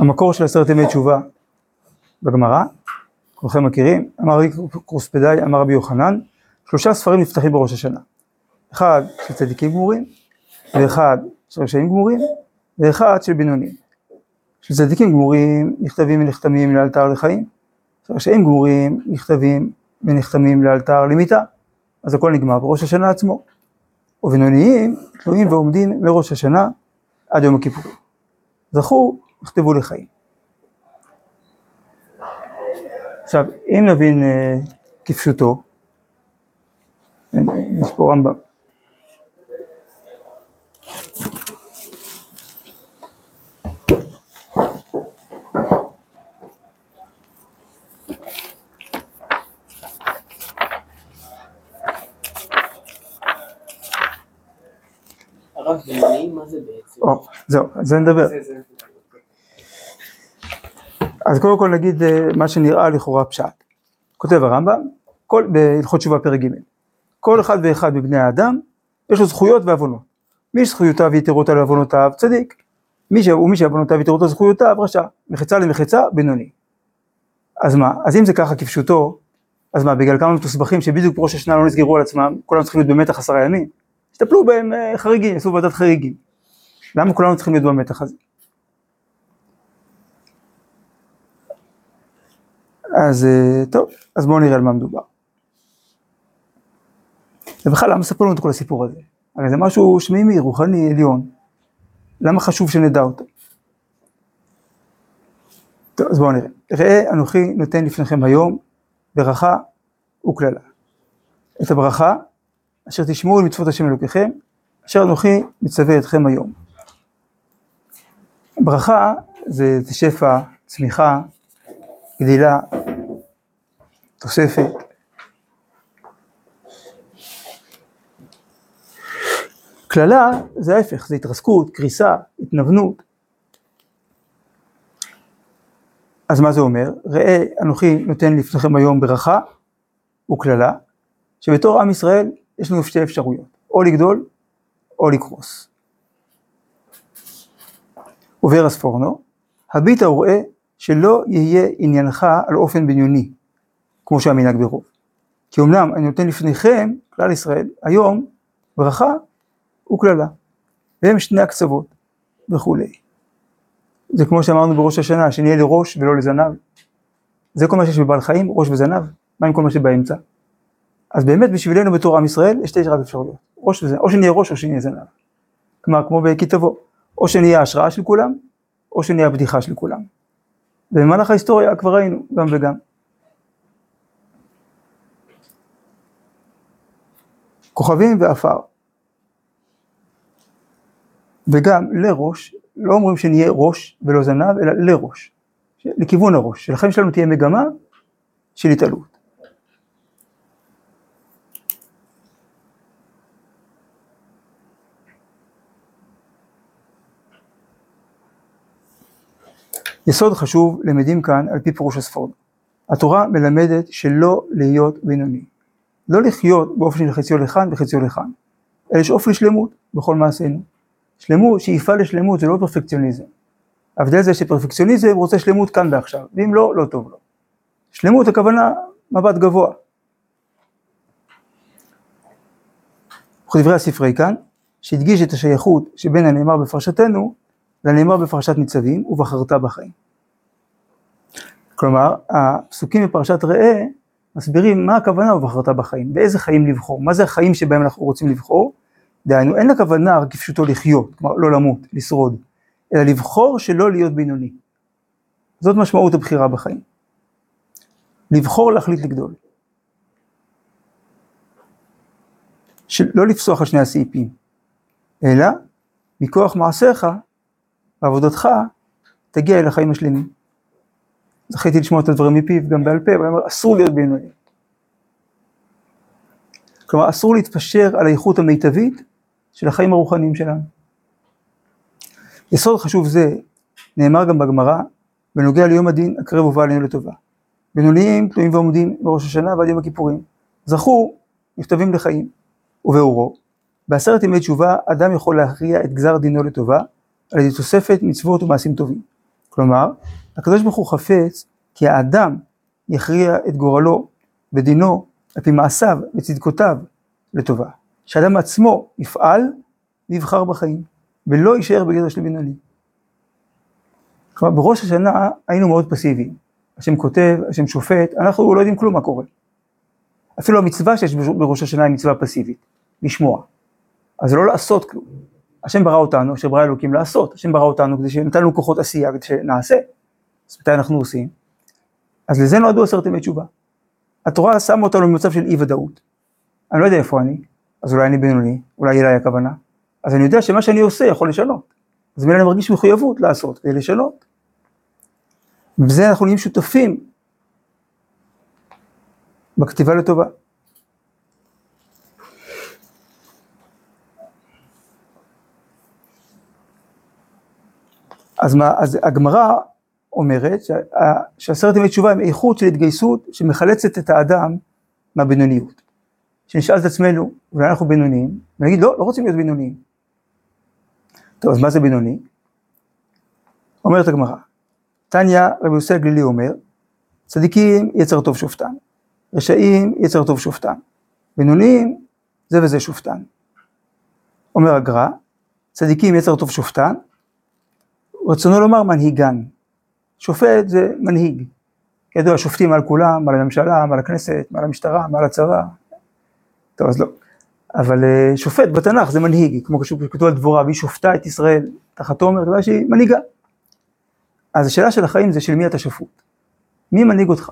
המקור של עשרת ימי תשובה בגמרא, כולכם מכירים, אמר רבי קרוספדאי, אמר רבי יוחנן, שלושה ספרים נפתחים בראש השנה. אחד של צדיקים גמורים, ואחד של רשעים גמורים, ואחד של בינונים. של צדיקים גמורים נכתבים ונחתמים לאלתר לחיים, של רשעים גמורים נכתבים ונחתמים לאלתר למיתה. אז הכל נגמר בראש השנה עצמו. ובינוניים תלויים ועומדים מראש השנה עד יום הכיפורים. זכו, נכתבו לחיים. עכשיו, אם נבין אה, כפשוטו, יש פה רמב"ם. זהו, על זה נדבר. אז קודם כל נגיד אה, מה שנראה לכאורה פשט. כותב הרמב"ם, בהלכות תשובה פרק ג', כל אחד ואחד מבני האדם יש לו זכויות ועוונות. מי שזכויותיו יתרות על עוונותיו צדיק, מי ש... ומי שעוונותיו יתרות על זכויותיו רשע, מחיצה למחיצה בינוני. אז מה, אז אם זה ככה כפשוטו, אז מה, בגלל כמה מתוסבכים שבדיוק בראש השנה לא נסגרו על עצמם, כולם צריכים להיות במתח עשרה ימים, יטפלו בהם אה, חריגים, יעשו ועדת חריגים. למה כולנו צריכים להיות במתח הזה? אז אה, טוב, אז בואו נראה על מה מדובר. ובכלל, למה ספרו לנו את כל הסיפור הזה? הרי זה משהו שמימי, רוחני, עליון. למה חשוב שנדע אותו? טוב, אז בואו נראה. ראה אנוכי נותן לפניכם היום ברכה וקללה. את הברכה אשר תשמעו על מצוות השם אלוקיכם, אשר אנוכי מצווה אתכם היום. ברכה זה, שפע, צמיחה, גדילה, תוספת. קללה זה ההפך, זה התרסקות, קריסה, התנוונות. אז מה זה אומר? ראה אנוכי נותן לפניכם היום ברכה וקללה, שבתור עם ישראל יש לנו שתי אפשרויות, או לגדול או לקרוס. עובר הספורנו, הביטה וראה שלא יהיה עניינך על אופן בניוני, כמו שהמנהג ברוב. כי אמנם אני נותן לפניכם, כלל ישראל, היום ברכה וקללה. והם שני הקצוות וכולי. זה כמו שאמרנו בראש השנה, שנהיה לראש ולא לזנב. זה כל מה שיש בבעל חיים, ראש וזנב, מה עם כל מה שבאמצע? אז באמת בשבילנו בתור עם ישראל יש שתי רק אפשרויות, ראש וזנב, או שנהיה ראש או שנהיה זנב. כלומר, כמו תבוא, או שנהיה ההשראה של כולם, או שנהיה הבדיחה של כולם. ובמהלך ההיסטוריה כבר ראינו גם וגם. כוכבים ועפר. וגם לראש, לא אומרים שנהיה ראש ולא זנב, אלא לראש, לכיוון הראש, שלכם שלנו תהיה מגמה של התעלות. יסוד חשוב למדים כאן על פי פירוש הספורד. התורה מלמדת שלא להיות בינוני. לא לחיות באופן של חציו לכאן וחציו לכאן, אלא לשאוף לשלמות בכל מעשינו. שלמות, שאיפה לשלמות זה לא פרפקציוניזם. ההבדל זה שפרפקציוניזם רוצה שלמות כאן ועכשיו, ואם לא, לא טוב לו. שלמות הכוונה מבט גבוה. וכדברי הספרי כאן, שהדגיש את השייכות שבין הנאמר בפרשתנו לנאמר בפרשת ניצבים ובחרת בחיים. כלומר, הפסוקים בפרשת ראה מסבירים מה הכוונה ובחרת בחיים, באיזה חיים לבחור, מה זה החיים שבהם אנחנו רוצים לבחור, דהיינו אין לכוונה רק כפשוטו לחיות, כלומר לא למות, לשרוד, אלא לבחור שלא להיות בינוני. זאת משמעות הבחירה בחיים. לבחור להחליט לגדול. לא לפסוח על שני הסעיפים, אלא מכוח מעשיך ועבודתך תגיע אל החיים השלמים. זכיתי לשמוע את הדברים מפיו גם בעל פה, הוא אומר אסור להיות בינוני. כלומר אסור להתפשר על האיכות המיטבית של החיים הרוחניים שלנו. יסוד חשוב זה נאמר גם בגמרא בנוגע ליום הדין הקרב ובא עלינו לטובה. בינוניים תלויים ועומדים בראש השנה ועד יום הכיפורים. זכו נכתבים לחיים. ובאורו, בעשרת ימי תשובה אדם יכול להכריע את גזר דינו לטובה על ידי תוספת מצוות ומעשים טובים. כלומר, הקדוש ברוך הוא חפץ כי האדם יכריע את גורלו ודינו על פי מעשיו וצדקותיו לטובה. שהאדם עצמו יפעל ויבחר בחיים, ולא יישאר בגדר של בינוני. כלומר, בראש השנה היינו מאוד פסיביים. השם כותב, השם שופט, אנחנו לא יודעים כלום מה קורה. אפילו המצווה שיש בראש השנה היא מצווה פסיבית, לשמוע. אז לא לעשות כלום. השם ברא אותנו, השם ברא אלוקים לעשות, השם ברא אותנו כדי שנתן לנו כוחות עשייה, כדי שנעשה. אז מתי אנחנו עושים? אז לזה נועדו עשרת ימי תשובה. התורה שמה אותנו במצב של אי ודאות. אני לא יודע איפה אני, אז אולי אני בינוני, אולי אליי הכוונה. אז אני יודע שמה שאני עושה יכול לשנות. אז מילא אני מרגיש מחויבות לעשות כדי לשנות. ובזה אנחנו נהיים שותפים בכתיבה לטובה. אז, אז הגמרא אומרת שעשרת ימי תשובה הם איכות של התגייסות שמחלצת את האדם מהבינוניות. שנשאל את עצמנו, אולי אנחנו בינוניים, ונגיד לא, לא רוצים להיות בינוניים. טוב, אז מה זה בינוני? אומרת הגמרא, תניא רבי יוסי הגלילי אומר, צדיקים יצר טוב שופטן, רשעים יצר טוב שופטן, בינוניים זה וזה שופטן. אומר הגר"א, צדיקים יצר טוב שופטן, רצונו לומר מנהיגן. שופט זה מנהיג. כידוע שופטים על כולם, על הממשלה, על הכנסת, על המשטרה, על הצבא. טוב אז לא. אבל אה, שופט בתנ"ך זה מנהיג, כמו שכתוב על דבורה, והיא שופטה את ישראל תחת עומר, דבר שהיא מנהיגה. אז השאלה של החיים זה של מי אתה שפוט. מי מנהיג אותך?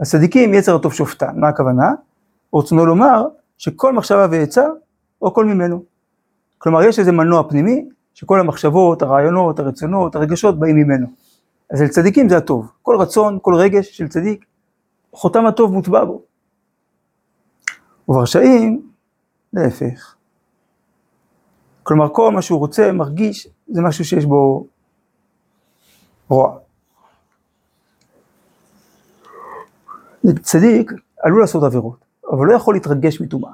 הצדיקים יצר הטוב שופטן, מה הכוונה? רצונו לומר שכל מחשבה ועצה, או כל ממנו. כלומר יש איזה מנוע פנימי, שכל המחשבות, הרעיונות, הרצונות, הרגשות באים ממנו. אז אצל צדיקים זה הטוב. כל רצון, כל רגש של צדיק, חותם הטוב מוטבע בו. וברשעים, להפך. כלומר, כל מה שהוא רוצה, מרגיש, זה משהו שיש בו רוע. צדיק עלול לעשות עבירות, אבל לא יכול להתרגש מטומאה.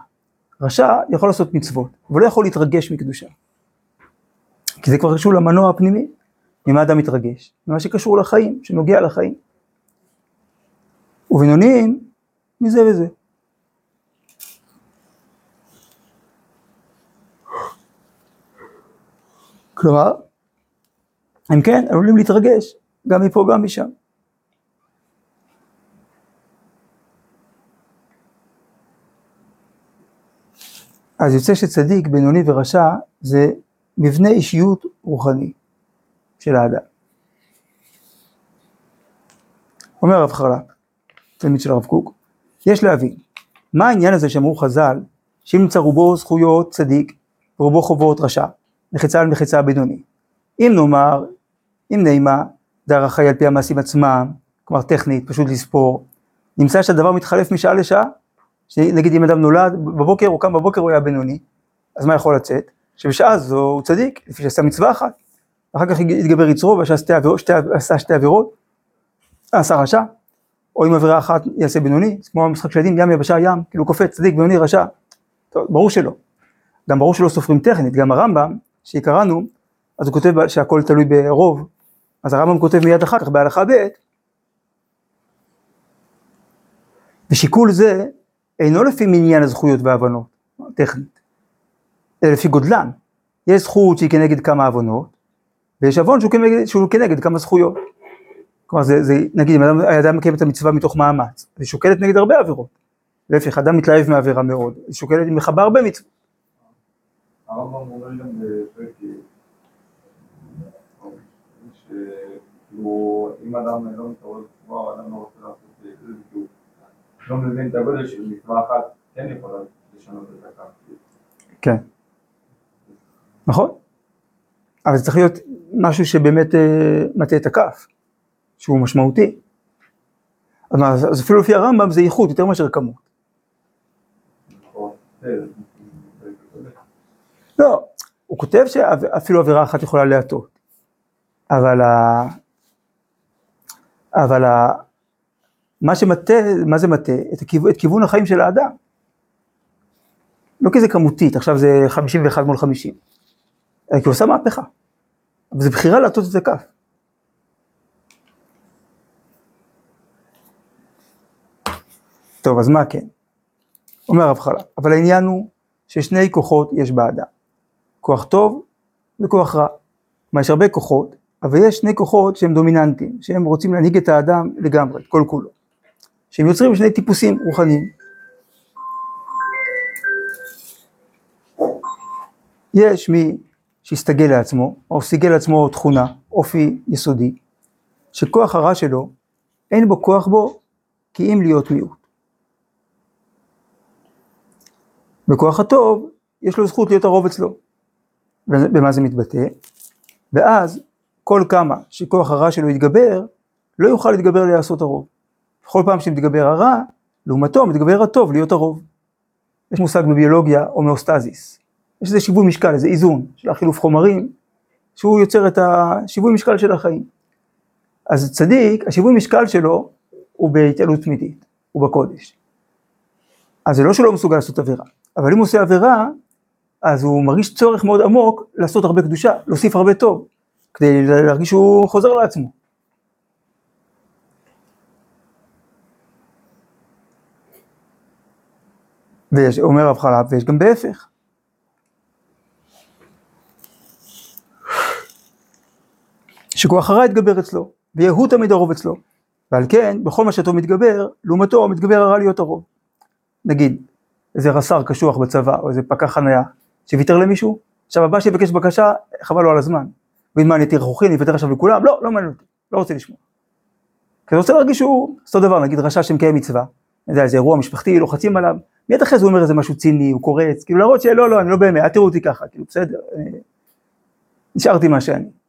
רשע יכול לעשות מצוות, אבל לא יכול להתרגש מקדושה. כי זה כבר קשור למנוע הפנימי. ממה אדם מתרגש? ממה שקשור לחיים, שנוגע לחיים. ובינוניים, מזה וזה. כלומר, הם כן עלולים להתרגש, גם מפה גם משם. אז יוצא שצדיק, בינוני ורשע זה מבנה אישיות רוחני של האדם. אומר הרב חרל"פ, תלמיד של הרב קוק, יש להבין, מה העניין הזה שאמרו חז"ל, שאם נמצא רובו זכויות צדיק ורובו חובות רשע, מחיצה על מחיצה בינוני. אם נאמר, אם נעימה, דר החי על פי המעשים עצמם, כלומר טכנית, פשוט לספור, נמצא שהדבר מתחלף משעה לשעה, נגיד אם אדם נולד בבוקר, הוא קם בבוקר, הוא היה בינוני, אז מה יכול לצאת? שבשעה זו הוא צדיק, לפי שעשה מצווה אחת, אחר כך יתגבר יצרו ועשה שתי עבירות, עשה רשע, או אם עבירה אחת יעשה בינוני, כמו המשחק של ילדים, ים יבשה ים, כאילו קופץ, צדיק, בינוני, רשע, טוב, ברור שלא. גם ברור שלא סופרים טכנית, גם הרמב"ם, שקראנו, אז הוא כותב שהכל תלוי ברוב, אז הרמב"ם כותב מיד אחר כך בהלכה ב', ושיקול זה אינו לפי מניין הזכויות וההבנות, טכנית, אלא לפי גודלן. יש זכות שהיא כנגד כמה עוונות, ויש עוון שהוא כנגד, שהוא כנגד כמה זכויות. כלומר, זה, זה נגיד, אם אדם, האדם מקיים את המצווה מתוך מאמץ, זה שוקלת נגד הרבה עבירות. להפך, אדם מתלהב מעבירה מאוד, זה שוקלת, היא מכבה הרבה מצוות. הרמב"ם אומר גם בפרק שכאילו אם אדם לא מתעורר בתשובה, אדם לא רוצה לעשות כלום, כי הוא לא מבין את הגודל של מצווה אחת, כן יכולה לשנות את הקו. כן. נכון. אבל זה צריך להיות משהו שבאמת אה, מטה את הכף, שהוא משמעותי. אז, אז אפילו לפי הרמב"ם זה איכות יותר מאשר כמות. לא, הוא כותב שאפילו עבירה אחת יכולה להטות, אבל, ה... אבל ה... מה שמטה, מה זה מטה? את, הכיו... את כיוון החיים של האדם. לא כי זה כמותית, עכשיו זה 51 מול 50, אלא כי הוא עושה מהפכה. אבל זה בחירה לעטות את הכף. טוב, אז מה כן? אומר הרב חלק, אבל העניין הוא ששני כוחות יש באדם, כוח טוב וכוח רע. כלומר, יש הרבה כוחות, אבל יש שני כוחות שהם דומיננטיים, שהם רוצים להנהיג את האדם לגמרי, את כל כולו. שהם יוצרים שני טיפוסים רוחניים. יש מי שהסתגל לעצמו, או סיגל לעצמו תכונה, אופי יסודי, שכוח הרע שלו, אין בו כוח בו כי אם להיות מיעוט. בכוח הטוב, יש לו זכות להיות הרוב אצלו. במה זה מתבטא? ואז כל כמה שכוח הרע שלו יתגבר, לא יוכל להתגבר לעשות הרוב. בכל פעם שמתגבר הרע, לעומתו מתגבר הטוב להיות הרוב. יש מושג בביולוגיה הומאוסטזיס. יש איזה שיווי משקל, איזה איזון של החילוף חומרים, שהוא יוצר את השיווי משקל של החיים. אז צדיק, השיווי משקל שלו הוא בהתעלות תמידית, הוא בקודש. אז זה לא שהוא לא מסוגל לעשות עבירה, אבל אם הוא עושה עבירה, אז הוא מרגיש צורך מאוד עמוק לעשות הרבה קדושה, להוסיף הרבה טוב, כדי להרגיש שהוא חוזר לעצמו. ויש, אומר רב חלב, ויש גם בהפך. שכוח הרע יתגבר אצלו, ויהוא תמיד הרוב אצלו. ועל כן, בכל מה שהטוב מתגבר, לעומתו מתגבר הרע להיות הרוב. נגיד, איזה רס"ר קשוח בצבא, או איזה פקח חניה, שוויתר למישהו, עכשיו הבא שיבקש בקשה, חבל לו על הזמן. ואם מה, אני אתיר רכוכי, אני אוותר עכשיו לכולם? לא, לא מעניין אותי, לא רוצה לשמוע. כי אני רוצה להרגיש שהוא, אותו דבר, נגיד רשע שמקיים מצווה, יודע, איזה אירוע משפחתי, לוחצים עליו, מיד אחרי זה הוא אומר איזה משהו ציני, הוא קורץ, כאילו להראות שלא, לא, אני לא באמת, אל תראו אותי ככה, כאילו בסדר. נשארתי מה שאני.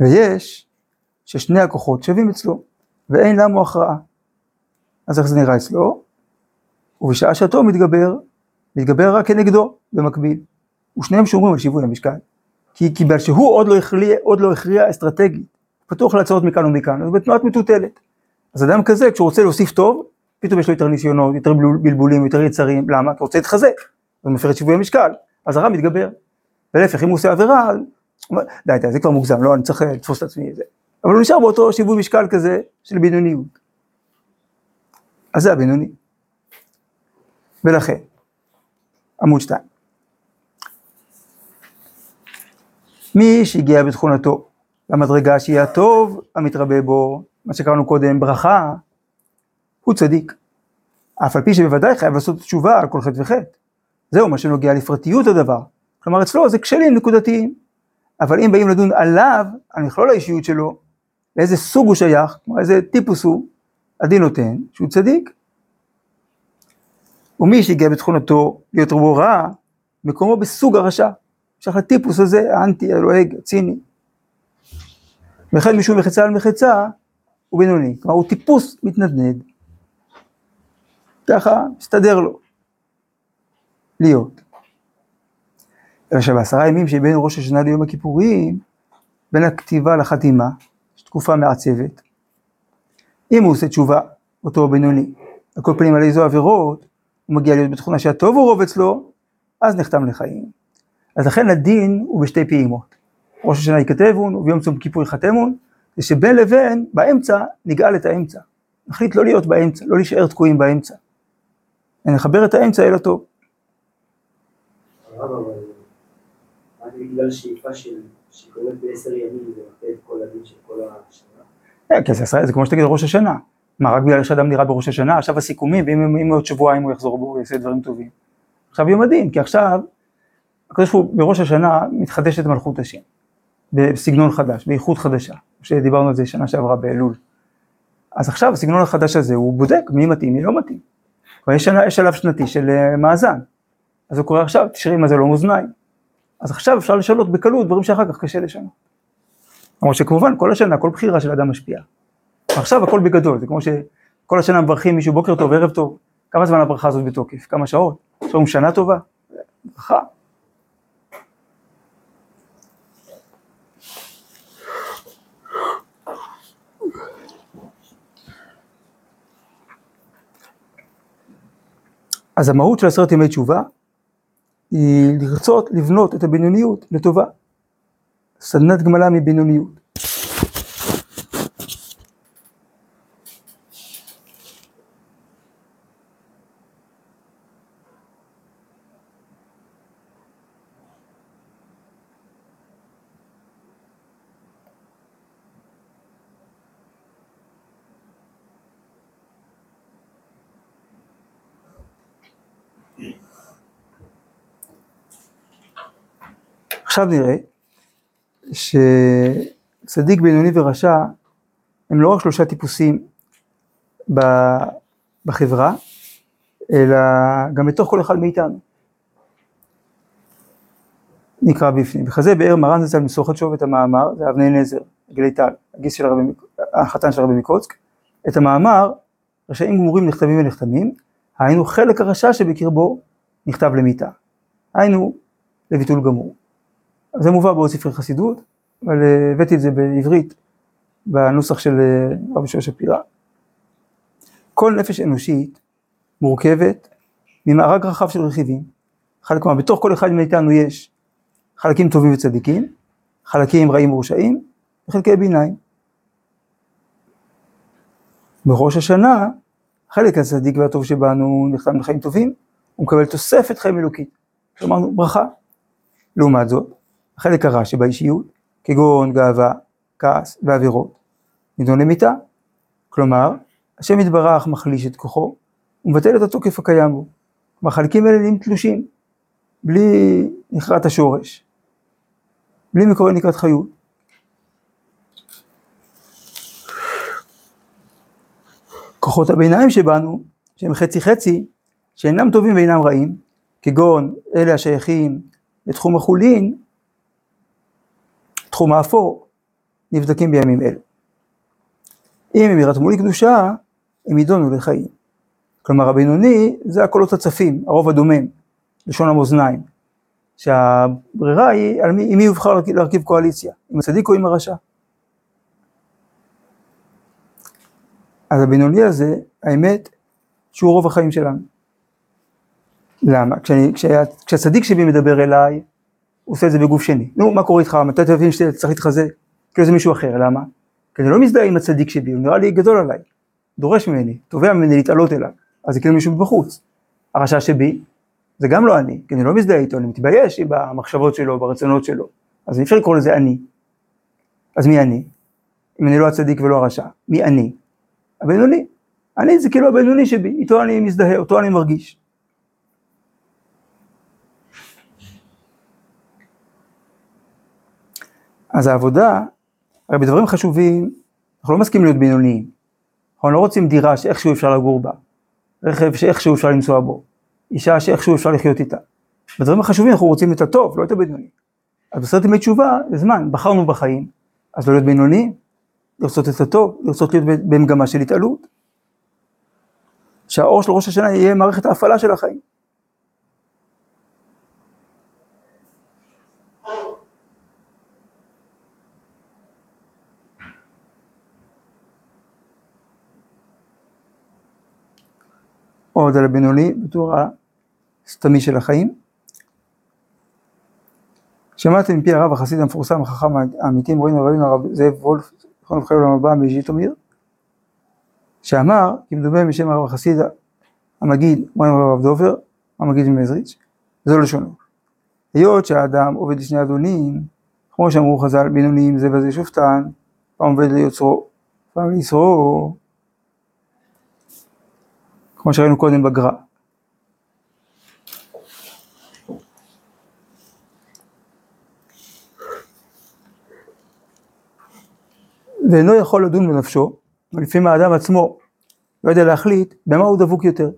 ויש ששני הכוחות שווים אצלו, ואין למו הכרעה. אז איך זה נראה אצלו? ובשעה שהטוב מתגבר, מתגבר רק כנגדו במקביל. ושניהם שומרים על שיווי המשקל. כי קיבל שהוא עוד לא הכריע, עוד לא הכריע אסטרטגית, פתוח להצעות מכאן ומכאן, אז בתנועת מטוטלת. אז אדם כזה, כשהוא רוצה להוסיף טוב, פתאום יש לו יותר ניסיונות, יותר בלבולים, יותר יצרים, למה? כי הוא רוצה להתחזק, הוא מפר את שיווי המשקל, אז הרע מתגבר. ולהפך, אם הוא עושה עבירה, די, די, זה כבר מוגזם, לא, אני צריך לתפוס את עצמי, זה. אבל הוא נשאר באותו שיווי משקל כזה של בינוניות. אז זה הבינוני. ולכן, עמוד 2. מי שהגיע בתכונתו למדרגה שהיא הטוב המתרבה בו, מה שקראנו קודם ברכה, הוא צדיק. אף על פי שבוודאי חייב לעשות תשובה על כל חטא וחטא. זהו מה שנוגע לפרטיות הדבר. כלומר אצלו זה כשלים נקודתיים. אבל אם באים לדון עליו, על מכלול האישיות שלו, לאיזה סוג הוא שייך, כלומר איזה טיפוס הוא, הדין נותן שהוא צדיק. ומי שהגיע בתכונתו להיות רבו רע, מקומו בסוג הרשע. שייך לטיפוס הזה, האנטי, הלועג, הציני. וכן משום מחצה על מחצה, הוא בינוני. כלומר, הוא טיפוס מתנדנד. ככה מסתדר לו. להיות. אלא שבעשרה ימים שבין ראש השנה ליום הכיפורים, בין הכתיבה לחתימה, יש תקופה מעצבת. אם הוא עושה תשובה, אותו בינוני, על כל פנים על איזו עבירות, הוא מגיע להיות בתכונה שהטוב הוא רוב אצלו, אז נחתם לחיים. אז לכן הדין הוא בשתי פעימות. ראש השנה ייכתבון וביום צום כיפור ייחתמון, זה שבין לבין, באמצע, נגאל את האמצע. נחליט לא להיות באמצע, לא להישאר תקועים באמצע. ונחבר את האמצע אל הטוב. בגלל שאיפה של שקורית בעשר ימים זה מטה את כל הדין של כל השנה? כן, כי זה זה כמו שתגיד ראש השנה. מה, רק בגלל שאדם נראה בראש השנה, עכשיו הסיכומים, ואם אם עוד שבועיים הוא יחזור בו, הוא יעשה דברים טובים. עכשיו יום הדין, כי עכשיו, הקדוש ברוך הוא בראש השנה מתחדשת מלכות השם, בסגנון חדש, באיכות חדשה, שדיברנו על זה שנה שעברה באלול. אז עכשיו הסגנון החדש הזה, הוא בודק מי מתאים, מי לא מתאים. יש, שלב שנתי של אה, מאזן. אז הוא קורא עכשיו, תשארי מה זה לא מאזניים. אז עכשיו אפשר לשנות בקלות דברים שאחר כך קשה לשנות. למרות שכמובן כל השנה, כל בחירה של אדם משפיעה. עכשיו הכל בגדול, זה כמו שכל השנה מברכים מישהו בוקר טוב, ערב טוב, כמה זמן הברכה הזאת בתוקף? כמה שעות? יש לנו שנה טובה? ברכה. אז המהות של עשרת ימי תשובה היא לרצות לבנות את הבינוניות לטובה. סדנת גמלה מבינוניות. Yeah. עכשיו נראה שצדיק, בינוני ורשע הם לא רק שלושה טיפוסים בחברה, אלא גם בתוך כל אחד מאיתנו. נקרא בפנים. וכזה באר מרן זצ"ל מסוכת שוב את המאמר, זה אבני נזר, גלי טל, הגיס של הרבי, החתן של הרבי מקוצק, את המאמר, רשעים גמורים נכתבים ונחתמים, היינו חלק הרשע שבקרבו נכתב למיתה. היינו לביטול גמור. זה מובא בעוד ספרי חסידות, אבל אה, הבאתי את זה בעברית, בנוסח של אה, רבי שועה שפירא. כל נפש אנושית מורכבת ממארג רחב של רכיבים. חלק, כלומר, בתוך כל אחד מאיתנו יש חלקים טובים וצדיקים, חלקים רעים ורשעים, וחלקי ביניים. בראש השנה, החלק הצדיק והטוב שבנו נחתם לחיים טובים, הוא מקבל תוספת חיים אלוקית. אמרנו, ברכה. לעומת זאת, החלק הרע שבאישיות, כגון גאווה, כעס ועבירות, נידון למיתה. כלומר, השם יתברך מחליש את כוחו, ומבטל את התוקף הקיים בו. כלומר, חלקים אלה נהיים תלושים, בלי נכרת השורש, בלי מקורי נקרת חיות. כוחות הביניים שבנו, שהם חצי חצי, שאינם טובים ואינם רעים, כגון אלה השייכים לתחום החולין, תחום האפור, נבדקים בימים אלה. אם הם ירתמו לקדושה, הם יידונו לחיים. כלומר הבינוני זה הקולות הצפים, הרוב הדומם, לשון המאזניים, שהברירה היא על מי, עם מי יבחר להרכיב קואליציה, עם הצדיק או עם הרשע. אז הבינוני הזה, האמת, שהוא רוב החיים שלנו. למה? כשאני, כשה, כשהצדיק שבי מדבר אליי, הוא עושה את זה בגוף שני. נו, מה קורה איתך? מתי אתה מבין שאתה צריך להתחזק? כאילו זה מישהו אחר, למה? כי אני לא מזדהה עם הצדיק שבי, הוא נראה לי גדול עליי, דורש ממני, תובע ממני להתעלות אליו, אז זה כאילו מישהו מבחוץ. הרשע שבי, זה גם לא אני, כי אני לא מזדהה איתו, אני מתבייש במחשבות שלו, ברצונות שלו, אז אי אפשר לקרוא לזה אני. אז מי אני? אם אני לא הצדיק ולא הרשע, מי אני? הבינוני. אני זה כאילו הבינוני שבי, איתו אני מזדהה, אותו אני מרגיש. אז העבודה, הרי בדברים חשובים, אנחנו לא מסכימים להיות בינוניים. אנחנו לא רוצים דירה שאיכשהו אפשר לגור בה, רכב שאיכשהו אפשר לנסוע בו, אישה שאיכשהו אפשר לחיות איתה. בדברים החשובים אנחנו רוצים את הטוב, לא את הבינוני. אז בסרט ימי תשובה, זה זמן, בחרנו בחיים, אז לא להיות בינוניים, לרצות את הטוב, לרצות להיות במגמה של התעלות. שהאור של ראש השנה יהיה מערכת ההפעלה של החיים. עוד על הבינוני בתור הסתמי של החיים. שמעתי מפי הרב החסיד המפורסם, החכם האמיתי, מורינו רבינו הרב זאב וולף, זכרונו לברכה לעולם הבא מז'יטומיר, שאמר, כמדומה בשם הרב החסיד המגיד, מורינו הרב דובר, המגיד ממזריץ', זו לשונו. היות שהאדם עובד לשני אדונים, כמו שאמרו חז"ל, בינוניים זה וזה שופטן, פעם עובד ליוצרו, פעם לישרו, כמו שראינו קודם בגר"א. ואינו יכול לדון בנפשו, ולפעמים האדם עצמו לא יודע להחליט במה הוא דבוק יותר,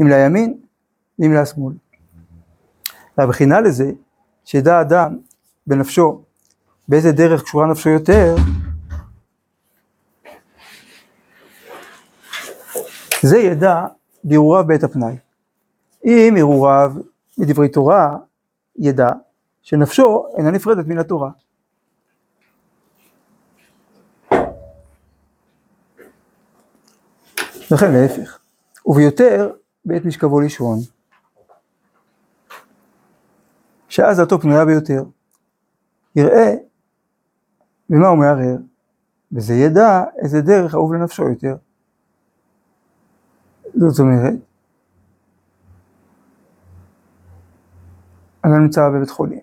אם לימין ואם לשמאל. והבחינה לזה, שידע אדם בנפשו באיזה דרך קשורה נפשו יותר, זה ידע בהרהוריו בעת הפנאי. אם הרהוריו מדברי תורה, ידע שנפשו אינה נפרדת מן התורה. וכן להפך. וביותר בעת משכבו לישון. שאז דעתו פנויה ביותר. יראה במה הוא מערער, וזה ידע איזה דרך אהוב לנפשו יותר. זאת אומרת, אדם נמצא בבית חולים,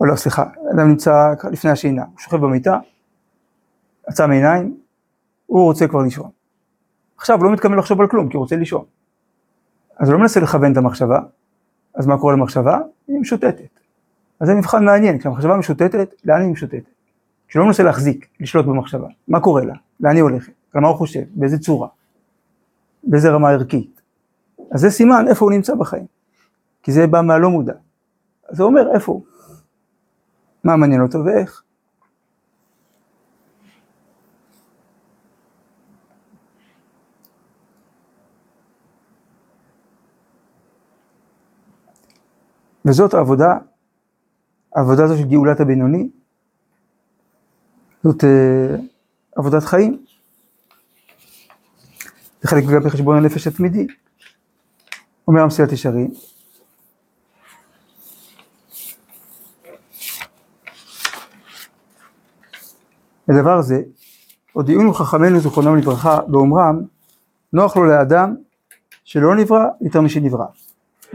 או לא, סליחה, אדם נמצא לפני השינה, הוא שוכב במיטה, עצם עיניים, הוא רוצה כבר לישון. עכשיו הוא לא מתכוון לחשוב על כלום, כי הוא רוצה לישון. אז הוא לא מנסה לכוון את המחשבה, אז מה קורה למחשבה? היא משוטטת. אז זה מבחן מעניין, כשהמחשבה משוטטת, לאן היא משוטטת? כשלא מנסה להחזיק, לשלוט במחשבה, מה קורה לה? לאן היא הולכת? על מה הוא חושב? באיזה צורה? באיזה רמה ערכית? אז זה סימן איפה הוא נמצא בחיים. כי זה בא מהלא מודע. אז זה אומר איפה הוא. מה מעניין אותו ואיך. וזאת העבודה, העבודה הזו של גאולת הבינוני, זאת uh, עבודת חיים. זה חלק גם בחשבון הנפש התמידי. אומר המסילת ישרים, לדבר זה, הודיעונו חכמינו זיכרונם לברכה באומרם, נוח לו לאדם שלא נברא יותר משנברא.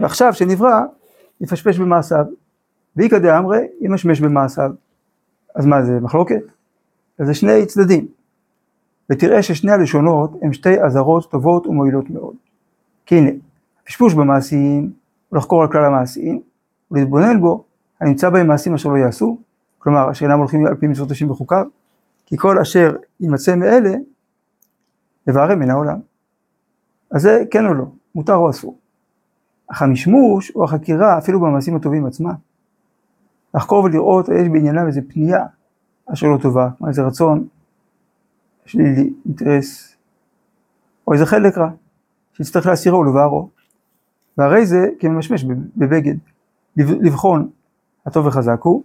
ועכשיו שנברא, יפשפש במעשיו. ואיכא דאמרי, ימשמש במעשיו. אז מה זה, מחלוקת? אז זה שני צדדים. ותראה ששני הלשונות הם שתי אזהרות טובות ומועילות מאוד. כי הנה, פשפוש במעשיים, ולחקור על כלל המעשיים, ולהתבונן בו, הנמצא בהם מעשים אשר לא יעשו, כלומר, אשר אינם הולכים על פי מצוות השם וחוקיו, כי כל אשר יימצא מאלה, יבערם מן העולם. אז זה כן או לא, מותר או אסור. אך המשמוש או החקירה, אפילו במעשים הטובים עצמם, לחקור ולראות יש בעניינם איזה פנייה אשר לא טובה, כמו איזה רצון שלילי, אינטרס, או איזה חלק רע, שיצטרך להסירו ולבערו. והרי זה כממשמש בבגד, לבחון הטוב וחזק הוא,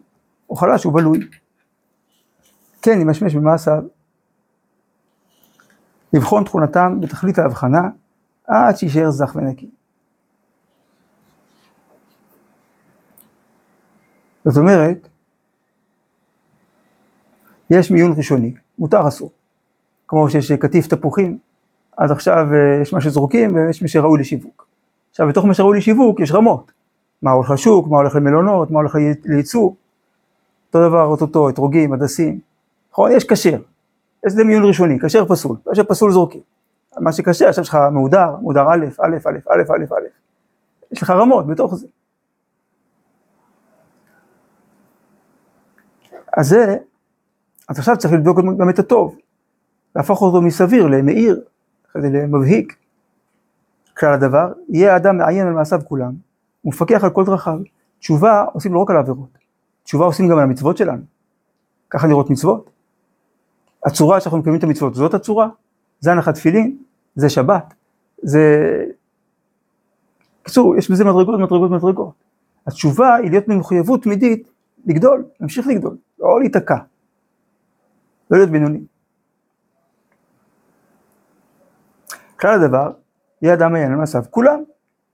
או חלש ובלוי. כן, ימשמש במעשיו. לבחון תכונתם בתכלית ההבחנה, עד שישאר זך ונקי. זאת אומרת, יש מיון ראשוני, מותר אסור. כמו שיש קטיף תפוחים, אז עכשיו אה, יש מה שזורקים ויש מה שראוי לשיווק. עכשיו בתוך מה שראוי לשיווק יש רמות. מה הולך לשוק, מה הולך למלונות, מה הולך לייצוא. אותו דבר אוטוטו, אתרוגים, הדסים. נכון? יש כשר. יש זה מיון ראשוני, כשר פסול. כשר פסול זורקים. מה שכשר, עכשיו יש לך מהודר, מהודר א', א', א', א', א', א', יש לך רמות בתוך זה. אז זה, אז עכשיו צריך לבדוק גם את הטוב, להפוך אותו מסביר למאיר, אחרי למבהיק. כלל הדבר, יהיה האדם מעיין על מעשיו כולם, ומפקח על כל דרכיו. תשובה עושים לא רק על העבירות, תשובה עושים גם על המצוות שלנו. ככה נראות מצוות. הצורה שאנחנו מקיימים את המצוות, זאת הצורה, זה הנחת תפילין, זה שבת, זה... בקיצור, יש בזה מדרגות, מדרגות, מדרגות. התשובה היא להיות במחויבות תמידית, לגדול, להמשיך לגדול. לא להיתקע, לא להיות בינוני. כלל הדבר, יהיה אדם מעיין על מעשיו, כולם,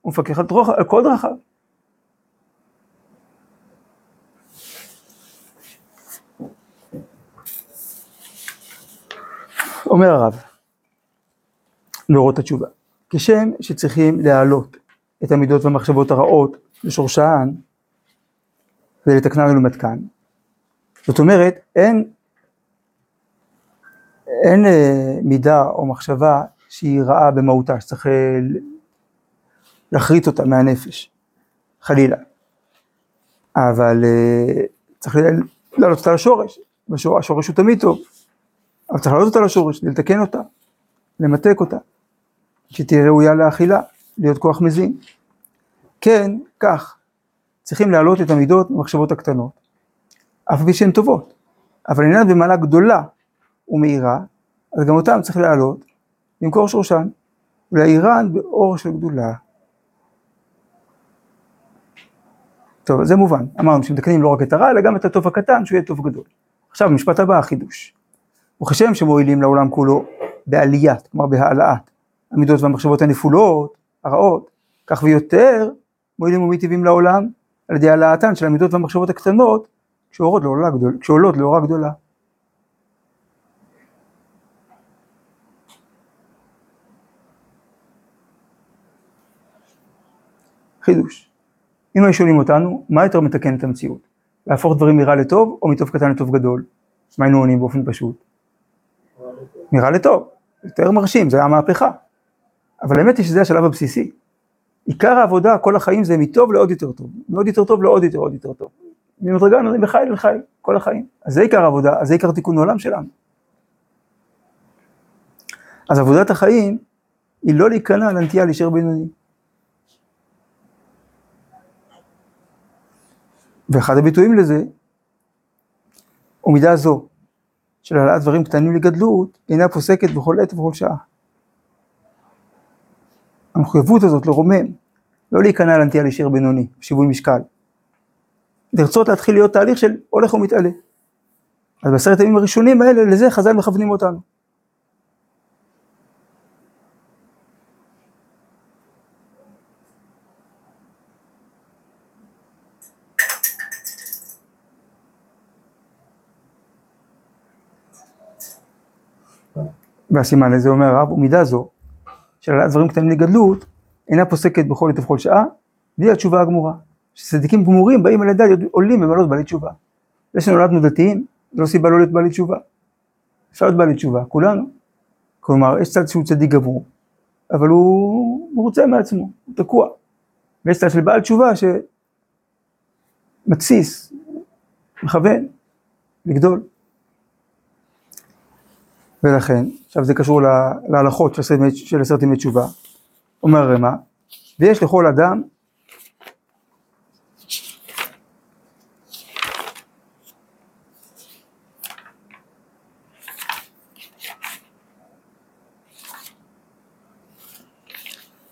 הוא מפקח על, על כל דרכיו. אומר הרב, לאורות התשובה, כשם שצריכים להעלות את המידות והמחשבות הרעות לשורשן ולתקנן ולמתקן, זאת אומרת, אין, אין אה, מידה או מחשבה שהיא רעה במהותה, שצריך אה, להחריט אותה מהנפש, חלילה. אבל אה, צריך להעלות אותה לשורש, השורש הוא תמיד טוב, אבל צריך להעלות אותה לשורש, לתקן אותה, למתק אותה, שתהיה ראויה לאכילה, להיות כוח מזין. כן, כך, צריכים להעלות את המידות במחשבות הקטנות, אף פי שהן טובות. אבל עניין במעלה גדולה ומאירה, אז גם אותם צריך להעלות, למכור שורשן, ולהאירן באור של גדולה. טוב, זה מובן. אמרנו שמתקנים לא רק את הרע, אלא גם את הטוב הקטן, שהוא יהיה טוב גדול. עכשיו, המשפט הבא, החידוש. וכשם שמועילים לעולם כולו בעליית, כלומר בהעלאת, המידות והמחשבות הנפולות, הרעות, כך ויותר מועילים ומיטיבים לעולם על ידי העלאתן של המידות והמחשבות הקטנות, כשעולות לאורה לאורה גדולה. חידוש. אם היו שואלים אותנו, מה יותר מתקן את המציאות? להפוך דברים מרע לטוב, או מטוב קטן לטוב גדול? מה היינו עונים באופן פשוט? מרע לטוב, יותר מרשים, זה המהפכה. אבל האמת היא שזה השלב הבסיסי. עיקר העבודה כל החיים זה מטוב לעוד יותר טוב, מעוד יותר טוב לעוד יותר עוד יותר טוב. ממדרגה נרים בחי לחי, כל החיים. אז זה עיקר העבודה, אז זה עיקר תיקון העולם שלנו. אז עבודת החיים היא לא להיכנע לנטייה להישאר בינוני. ואחד הביטויים לזה, הוא מידה זו, של העלאת דברים קטנים לגדלות, אינה פוסקת בכל עת ובכל שעה. המחויבות הזאת לרומם, לא להיכנע לנטייה להישאר בינוני, שיווי משקל. לרצות להתחיל להיות תהליך של הולך ומתעלה. אז בעשרת הימים הראשונים האלה, לזה חז"ל מכוונים אותנו. והסימן לזה אומר הרב, ומידה זו, של העלאת דברים קטנים לגדלות, אינה פוסקת בכל עת ובכל שעה, בלי התשובה הגמורה. שצדיקים גמורים באים על ידי עולים במעלות בעלי תשובה. זה שנולדנו דתיים, זה לא סיבה לא להיות בעלי תשובה. אפשר להיות בעלי תשובה, כולנו. כלומר, יש צד שהוא צדיק גמור, אבל הוא מרוצה מעצמו, הוא תקוע. ויש צד של בעל תשובה שמתסיס, מכוון, לגדול. ולכן, עכשיו זה קשור להלכות של עשרת ימי תשובה, אומר הרמ"א, ויש לכל אדם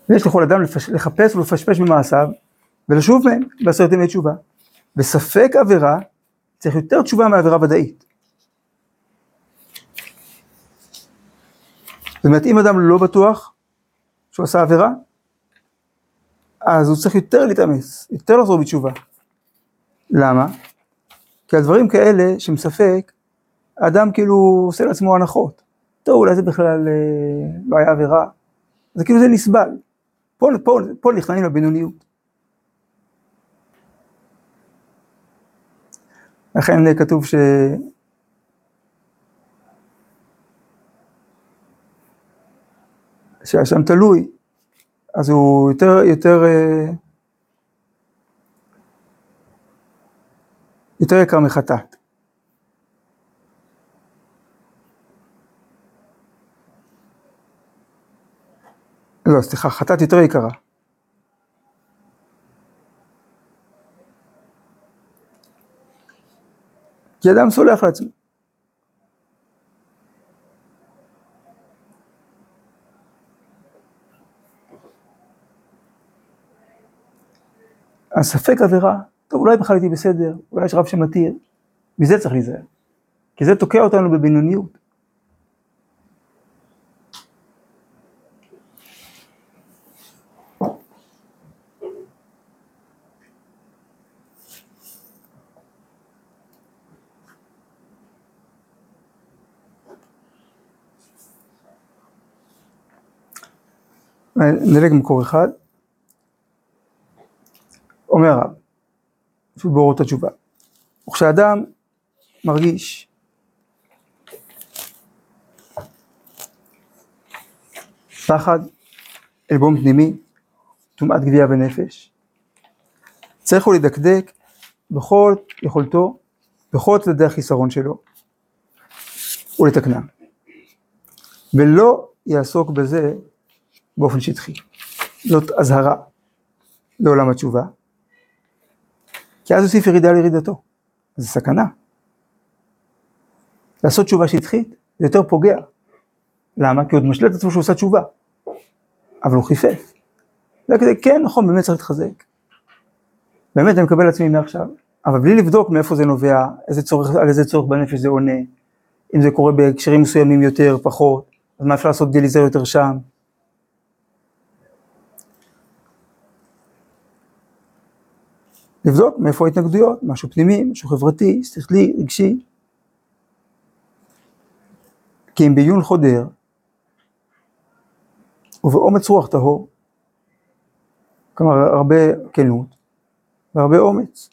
ויש לכל אדם. לחפש ולפשפש במעשיו ולשוב מהם בעשרת ימי תשובה. בספק עבירה צריך יותר תשובה מעבירה ודאית. אומרת, אם אדם לא בטוח שהוא עשה עבירה, אז הוא צריך יותר להתאמץ, יותר לחזור בתשובה. למה? כי על דברים כאלה שמספק, האדם כאילו עושה לעצמו הנחות. טוב, אולי זה בכלל אה, לא היה עבירה. זה כאילו זה נסבל. פה, פה, פה נכנעים לבינוניות. לכן כתוב ש... שהשם תלוי, אז הוא יותר, יותר, אה, יותר יקר מחטאת. לא, סליחה, חטאת יותר יקרה. כי אדם סולח לעצמו. הספק עבירה, טוב אולי בכלל הייתי בסדר, אולי יש רב שמתיר, מזה צריך להיזהר, כי זה תוקע אותנו בבינוניות. נדלג מקור אחד. אומר הרב, פשוט באורות התשובה. וכשאדם מרגיש פחד, עלבון פנימי, טומאת גבייה בנפש, צריך הוא לדקדק בכל יכולתו, בכל צדדי החיסרון שלו, ולתקנם. ולא יעסוק בזה באופן שטחי. זאת אזהרה לעולם התשובה, כי אז יוסיף ירידה לירידתו. זה סכנה. לעשות תשובה שטחית זה יותר פוגע. למה? כי הוא עוד משלה את עצמו שהוא עושה תשובה. אבל הוא חיפף. זה כדי, כן, נכון, באמת צריך להתחזק. באמת אני מקבל לעצמי מעכשיו. אבל בלי לבדוק מאיפה זה נובע, איזה צורך, על איזה צורך בנפש זה עונה, אם זה קורה בהקשרים מסוימים יותר, פחות, אז מה אפשר לעשות כדי להיזהר יותר שם. לבדוק מאיפה ההתנגדויות, משהו פנימי, משהו חברתי, שכלי, רגשי. כי אם בעיון חודר ובאומץ רוח טהור, כלומר הרבה כנות והרבה אומץ.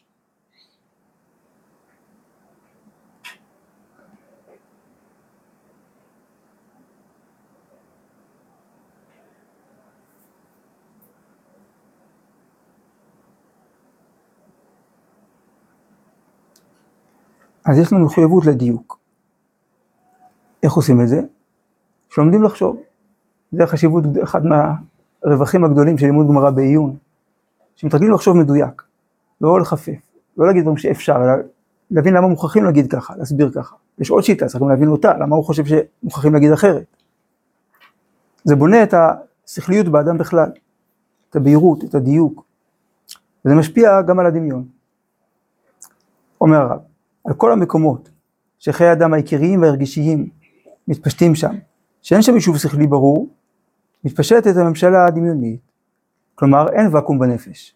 אז יש לנו מחויבות לדיוק. איך עושים את זה? שלומדים לחשוב. זה החשיבות, אחד מהרווחים הגדולים של לימוד גמרא בעיון. שמתרגלים לחשוב מדויק, לא לחפף, לא להגיד דברים שאפשר, אלא להבין למה מוכרחים להגיד ככה, להסביר ככה. יש עוד שיטה, צריכים להבין אותה, למה הוא חושב שמוכרחים להגיד אחרת. זה בונה את השכליות באדם בכלל, את הבהירות, את הדיוק. וזה משפיע גם על הדמיון. אומר הרב, על כל המקומות שחיי האדם העיקריים והרגישיים מתפשטים שם, שאין שם יישוב שכלי ברור, מתפשטת הממשלה הדמיונית, כלומר אין ואקום בנפש.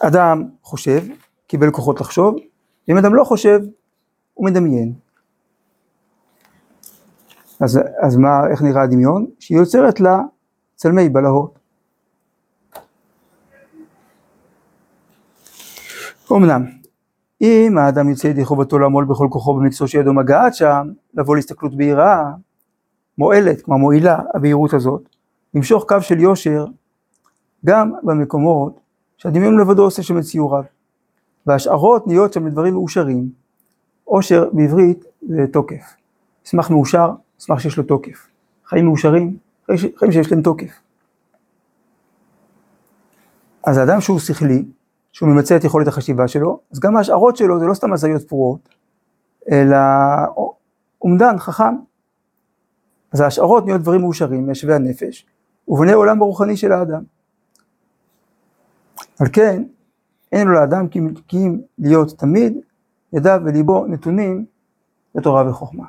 אדם חושב, קיבל כוחות לחשוב, ואם אדם לא חושב, הוא מדמיין. אז, אז מה, איך נראה הדמיון? שהיא יוצרת לה צלמי בלהות. אמנם, אם האדם יוצא ידי חובתו לעמול בכל כוחו במקצוע שידו מגעת שם, לבוא להסתכלות בהירה, מועלת, כמו מועילה, הבהירות הזאת, למשוך קו של יושר גם במקומות שהדמיון לבדו עושה שם את ציוריו. והשערות נהיות שם לדברים מאושרים. עושר בעברית זה תוקף. מסמך מאושר, מסמך שיש לו תוקף. חיים מאושרים, חיים שיש להם תוקף. אז האדם שהוא שכלי, שהוא ממצה את יכולת החשיבה שלו, אז גם ההשערות שלו זה לא סתם הזיות פרועות, אלא אומדן חכם. אז ההשערות נהיות דברים מאושרים, מיישבי הנפש, ובונה עולם הרוחני של האדם. על כן, אין לו לאדם כי אם להיות תמיד, ידיו וליבו נתונים לתורה וחוכמה.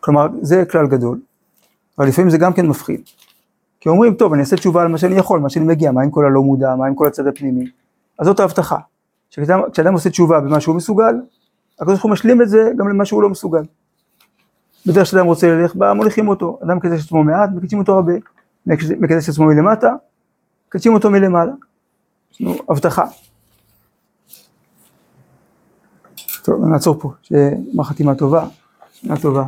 כלומר, זה כלל גדול, אבל לפעמים זה גם כן מפחיד. כי אומרים, טוב, אני אעשה תשובה על מה שאני יכול, מה שאני מגיע, מה עם כל הלא מודע, מה עם כל הצד הפנימי. אז זאת ההבטחה. כשאדם עושה תשובה במה שהוא מסוגל, הקדוש ברוך הוא משלים את זה גם למה שהוא לא מסוגל. בדרך שאדם רוצה ללך בה, מוליכים אותו. אדם מקדש עצמו מעט, מקדשים אותו הרבה. מקדש עצמו מלמטה, מקדשים אותו מלמעלה. יש לנו הבטחה. טוב, נעצור פה, שיהיה חתימה טובה, שנה טובה.